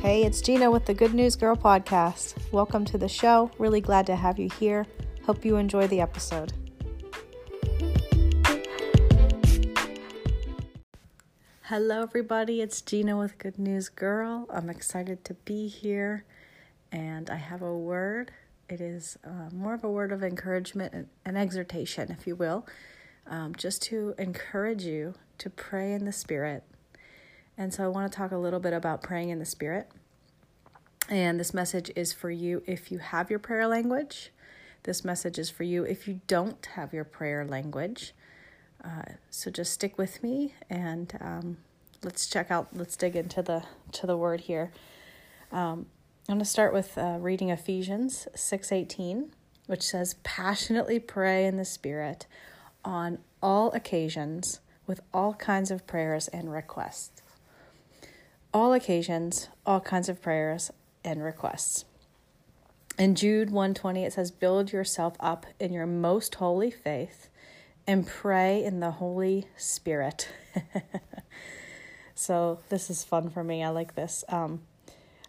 Hey, it's Gina with the Good News Girl podcast. Welcome to the show. Really glad to have you here. Hope you enjoy the episode. Hello, everybody. It's Gina with Good News Girl. I'm excited to be here, and I have a word. It is uh, more of a word of encouragement and an exhortation, if you will, um, just to encourage you to pray in the Spirit. And so I want to talk a little bit about praying in the Spirit. And this message is for you if you have your prayer language. This message is for you if you don't have your prayer language. Uh, so just stick with me and um, let's check out. Let's dig into the to the word here. Um, I'm going to start with uh, reading Ephesians six eighteen, which says, "Passionately pray in the Spirit on all occasions with all kinds of prayers and requests." All occasions, all kinds of prayers and requests. In Jude 120 it says build yourself up in your most holy faith and pray in the Holy Spirit. so this is fun for me. I like this. Um,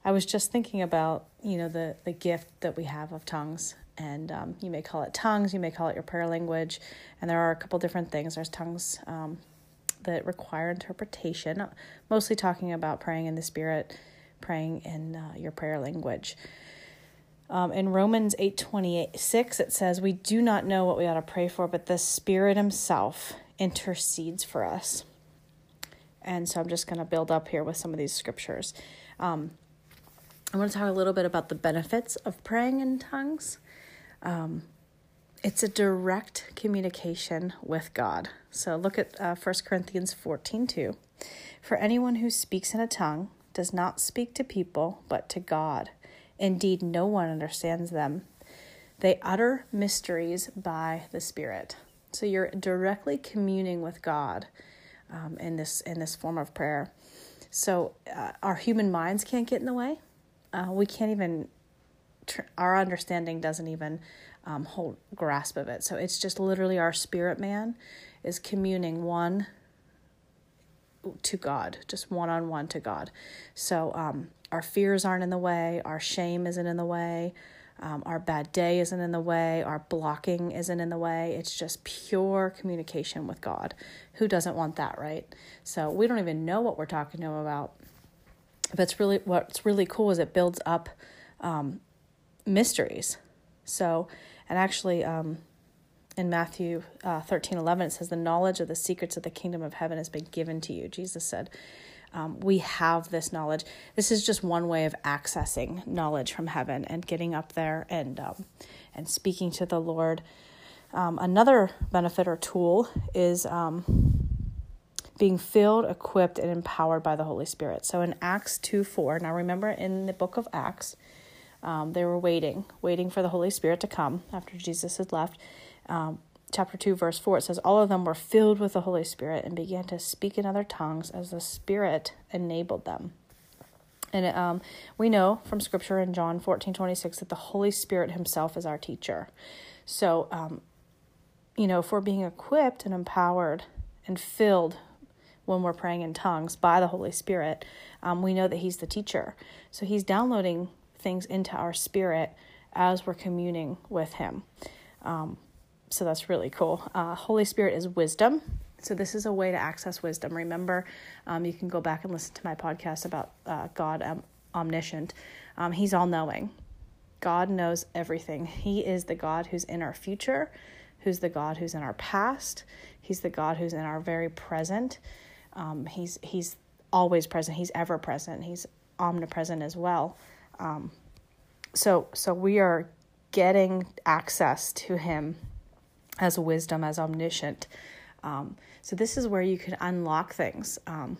I was just thinking about you know the the gift that we have of tongues, and um, you may call it tongues, you may call it your prayer language, and there are a couple different things. There's tongues um, that require interpretation, mostly talking about praying in the Spirit, praying in uh, your prayer language. Um, in Romans 8 26, it says, We do not know what we ought to pray for, but the Spirit Himself intercedes for us. And so I'm just going to build up here with some of these scriptures. Um, I want to talk a little bit about the benefits of praying in tongues. Um, it's a direct communication with God. So look at uh, 1 Corinthians 14 2. For anyone who speaks in a tongue does not speak to people, but to God Indeed, no one understands them. They utter mysteries by the Spirit. So you're directly communing with God um, in this in this form of prayer. So uh, our human minds can't get in the way. Uh, we can't even. Our understanding doesn't even um, hold grasp of it. So it's just literally our spirit man is communing one to God, just one on one to God. So um, our fears aren't in the way, our shame isn't in the way, um, our bad day isn't in the way, our blocking isn't in the way. It's just pure communication with God. Who doesn't want that, right? So we don't even know what we're talking to Him about. But it's really what's really cool is it builds up um, mysteries. So, and actually, um, in Matthew uh, 13 11, it says, The knowledge of the secrets of the kingdom of heaven has been given to you. Jesus said, um, we have this knowledge. This is just one way of accessing knowledge from heaven and getting up there and um, and speaking to the Lord. Um, another benefit or tool is um, being filled, equipped, and empowered by the Holy Spirit. So in Acts 2 4, now remember in the book of Acts, um, they were waiting, waiting for the Holy Spirit to come after Jesus had left. Um, chapter 2 verse 4 it says all of them were filled with the holy spirit and began to speak in other tongues as the spirit enabled them. And um, we know from scripture in john 14 26 that the holy spirit himself is our teacher. So um, you know if we're being equipped and empowered and filled when we're praying in tongues by the holy spirit um, we know that he's the teacher. So he's downloading things into our spirit as we're communing with him um, so that's really cool. Uh, Holy Spirit is wisdom. So this is a way to access wisdom. Remember, um, you can go back and listen to my podcast about uh, God um, omniscient. Um, he's all knowing. God knows everything. He is the God who's in our future, who's the God who's in our past. He's the God who's in our very present. Um, he's he's always present. He's ever present. He's omnipresent as well. Um, so so we are getting access to Him as wisdom, as omniscient. Um, so this is where you can unlock things, um,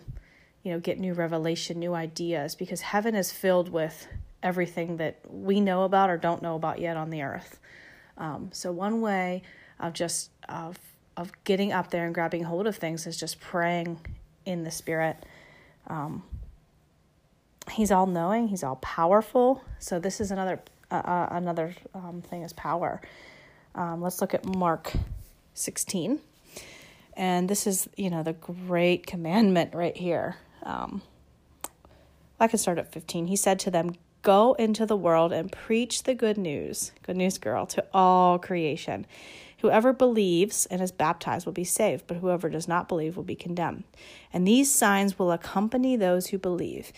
you know, get new revelation, new ideas, because heaven is filled with everything that we know about or don't know about yet on the earth. Um, so one way of just of of getting up there and grabbing hold of things is just praying in the spirit. Um, he's all knowing. He's all powerful. So this is another uh, uh another um, thing is power. Um, let's look at Mark 16. And this is, you know, the great commandment right here. Um, I can start at 15. He said to them, Go into the world and preach the good news, good news, girl, to all creation. Whoever believes and is baptized will be saved, but whoever does not believe will be condemned. And these signs will accompany those who believe.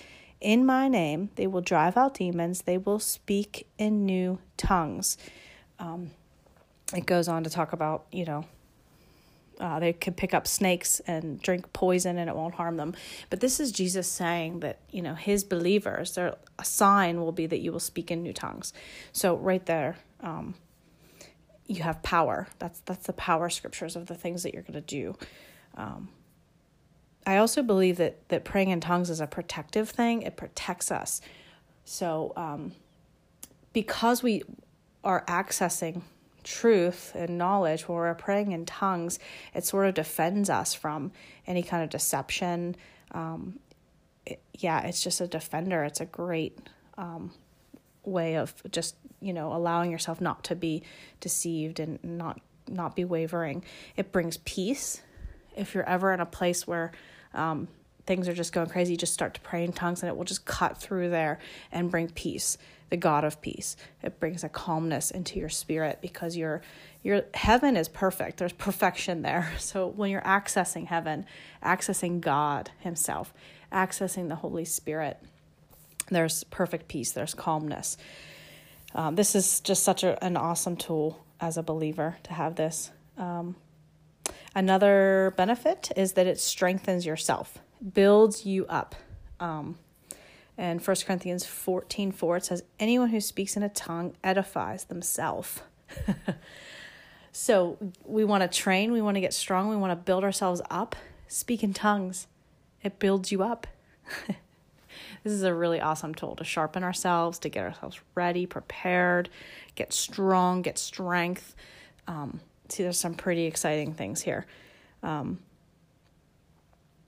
In my name, they will drive out demons, they will speak in new tongues. Um, it goes on to talk about, you know, uh, they could pick up snakes and drink poison and it won't harm them. But this is Jesus saying that, you know, his believers, their, a sign will be that you will speak in new tongues. So right there, um, you have power. That's that's the power scriptures of the things that you're going to do. Um, I also believe that that praying in tongues is a protective thing. It protects us. So um, because we are accessing truth and knowledge when we're praying in tongues, it sort of defends us from any kind of deception. Um, it, yeah, it's just a defender. It's a great um, way of just you know allowing yourself not to be deceived and not not be wavering. It brings peace. If you're ever in a place where um, things are just going crazy, just start to pray in tongues and it will just cut through there and bring peace the God of peace. It brings a calmness into your spirit because your your heaven is perfect. There's perfection there. So when you're accessing heaven, accessing God himself, accessing the Holy Spirit, there's perfect peace, there's calmness. Um, this is just such a, an awesome tool as a believer to have this. Um, another benefit is that it strengthens yourself, builds you up. Um, and 1 Corinthians 14 4, it says, Anyone who speaks in a tongue edifies themselves. so we want to train, we want to get strong, we want to build ourselves up. Speak in tongues, it builds you up. this is a really awesome tool to sharpen ourselves, to get ourselves ready, prepared, get strong, get strength. Um, see, there's some pretty exciting things here. Um,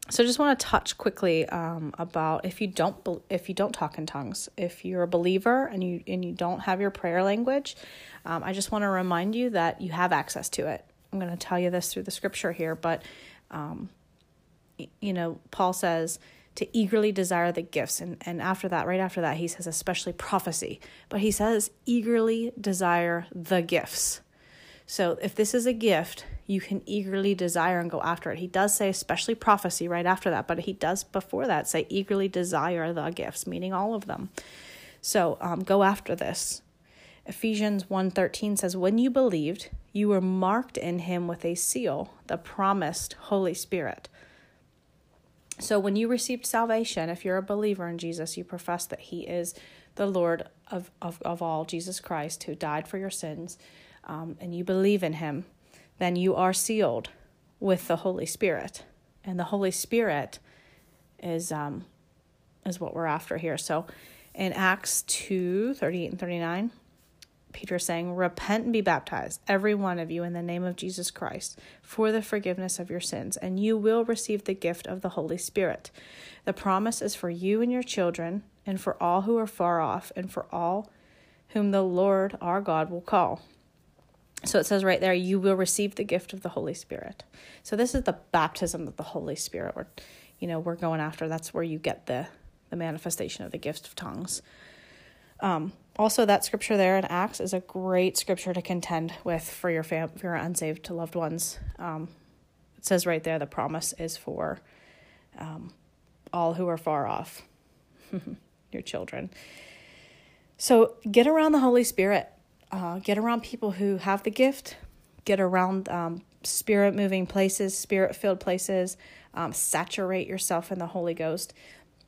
so I just want to touch quickly um, about if you don't if you don't talk in tongues, if you're a believer and you and you don't have your prayer language, um, I just want to remind you that you have access to it. I'm going to tell you this through the scripture here, but um, you know, Paul says to eagerly desire the gifts, and and after that, right after that, he says especially prophecy, but he says eagerly desire the gifts. So if this is a gift, you can eagerly desire and go after it. He does say, especially prophecy, right after that, but he does before that say, eagerly desire the gifts, meaning all of them. So um, go after this. Ephesians 1:13 says when you believed you were marked in him with a seal the promised holy spirit so when you received salvation if you're a believer in Jesus you profess that he is the Lord of of, of all Jesus Christ who died for your sins um, and you believe in him, then you are sealed with the Holy Spirit. And the Holy Spirit is um, is what we're after here. So in Acts 2 38 and 39, Peter is saying, Repent and be baptized, every one of you, in the name of Jesus Christ, for the forgiveness of your sins, and you will receive the gift of the Holy Spirit. The promise is for you and your children, and for all who are far off, and for all whom the Lord our God will call. So it says right there, you will receive the gift of the Holy Spirit. So this is the baptism of the Holy Spirit. We're, you know, we're going after. That's where you get the the manifestation of the gift of tongues. Um, also, that scripture there in Acts is a great scripture to contend with for your fam- for your unsaved loved ones. Um, it says right there, the promise is for um, all who are far off, your children. So get around the Holy Spirit uh, get around people who have the gift, get around um, spirit moving places, spirit filled places, um, saturate yourself in the Holy Ghost,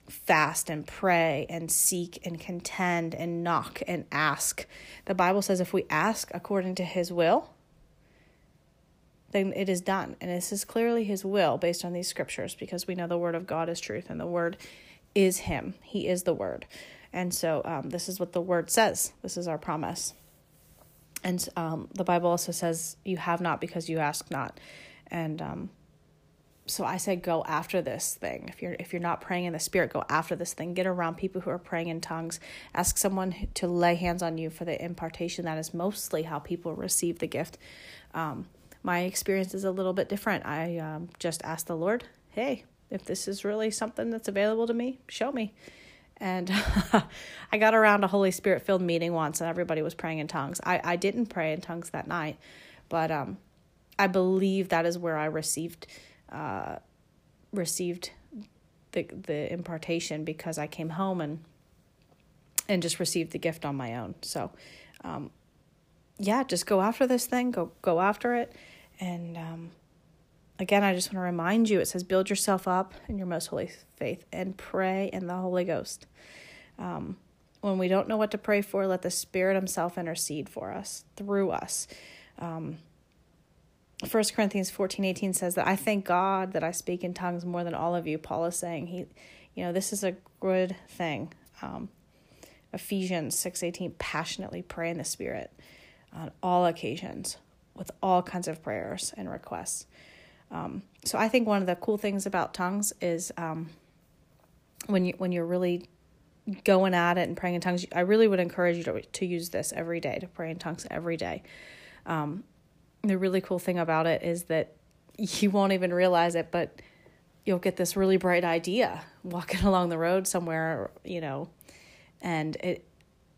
fast and pray and seek and contend and knock and ask. The Bible says if we ask according to His will, then it is done. And this is clearly His will based on these scriptures because we know the Word of God is truth and the Word is Him. He is the Word. And so um, this is what the Word says. This is our promise. And um, the Bible also says, "You have not because you ask not." And um, so I said, go after this thing. If you're if you're not praying in the Spirit, go after this thing. Get around people who are praying in tongues. Ask someone to lay hands on you for the impartation. That is mostly how people receive the gift. Um, my experience is a little bit different. I um, just ask the Lord, "Hey, if this is really something that's available to me, show me." And I got around a Holy Spirit filled meeting once and everybody was praying in tongues. I, I didn't pray in tongues that night, but um, I believe that is where I received uh, received the the impartation because I came home and and just received the gift on my own. So um, yeah, just go after this thing, go go after it. And um, again, I just want to remind you it says, build yourself up in your most holy faith and pray in the Holy Ghost. Um, when we don't know what to pray for, let the Spirit Himself intercede for us, through us. Um, 1 Corinthians 14 18 says that I thank God that I speak in tongues more than all of you. Paul is saying, he, you know, this is a good thing. Um, Ephesians 6 18, passionately pray in the Spirit on all occasions with all kinds of prayers and requests. Um, so I think one of the cool things about tongues is um, when you when you're really going at it and praying in tongues. I really would encourage you to to use this every day to pray in tongues every day. Um, the really cool thing about it is that you won't even realize it, but you'll get this really bright idea walking along the road somewhere, you know, and it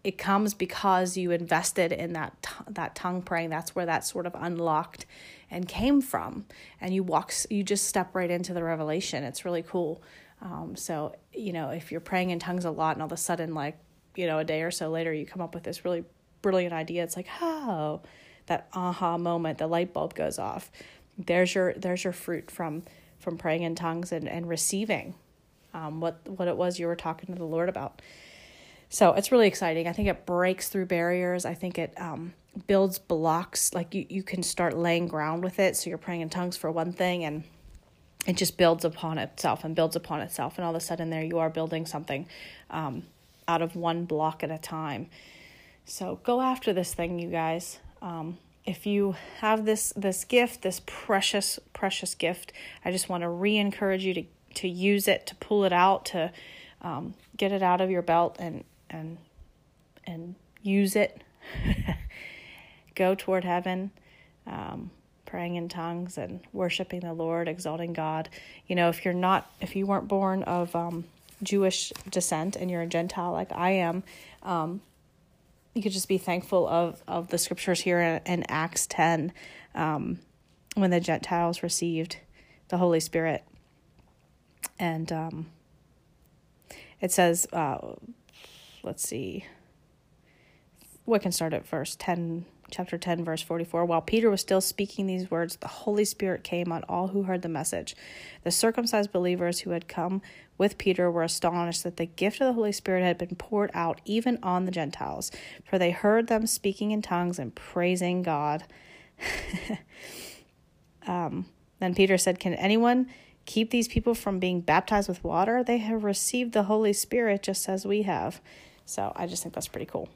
it comes because you invested in that that tongue praying. That's where that sort of unlocked and came from. And you walk, you just step right into the revelation. It's really cool. Um, so you know, if you're praying in tongues a lot, and all of a sudden, like you know, a day or so later, you come up with this really brilliant idea. It's like, oh, that aha moment, the light bulb goes off. There's your there's your fruit from from praying in tongues and and receiving um, what what it was you were talking to the Lord about. So it's really exciting. I think it breaks through barriers. I think it um, builds blocks. Like you, you can start laying ground with it. So you're praying in tongues for one thing and it just builds upon itself and builds upon itself. And all of a sudden, there you are building something um, out of one block at a time. So go after this thing, you guys. Um, if you have this this gift, this precious precious gift, I just want to re-encourage you to to use it, to pull it out, to um, get it out of your belt, and and and use it. Go toward heaven, um, praying in tongues and worshiping the Lord, exalting God. You know, if you're not, if you weren't born of um, Jewish descent and you're a Gentile like I am, um, you could just be thankful of of the scriptures here in, in Acts ten, um, when the Gentiles received the Holy Spirit, and um, it says. Uh, let's see. We can start at verse 10, chapter 10, verse 44. While Peter was still speaking these words, the Holy Spirit came on all who heard the message. The circumcised believers who had come with Peter were astonished that the gift of the Holy Spirit had been poured out even on the Gentiles, for they heard them speaking in tongues and praising God. um, then Peter said, Can anyone keep these people from being baptized with water? They have received the Holy Spirit just as we have. So I just think that's pretty cool.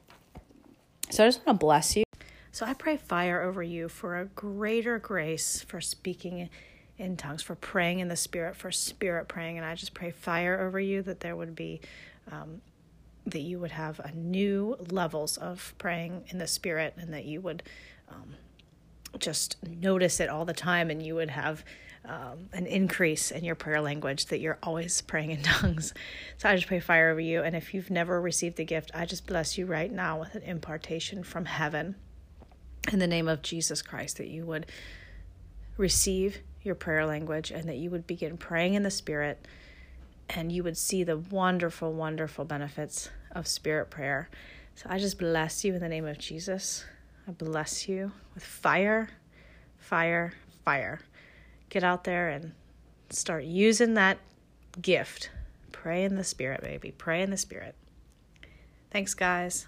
So I just want to bless you. So I pray fire over you for a greater grace for speaking in tongues, for praying in the Spirit, for Spirit praying. And I just pray fire over you that there would be, um, that you would have a new levels of praying in the Spirit and that you would um, just notice it all the time and you would have um, an increase in your prayer language, that you're always praying in tongues. So I just pray fire over you. And if you've never received the gift, I just bless you right now with an impartation from heaven in the name of Jesus Christ, that you would receive your prayer language and that you would begin praying in the Spirit and you would see the wonderful, wonderful benefits of Spirit prayer. So I just bless you in the name of Jesus. I bless you with fire, fire, fire get out there and start using that gift. Pray in the Spirit, baby. Pray in the Spirit. Thanks, guys.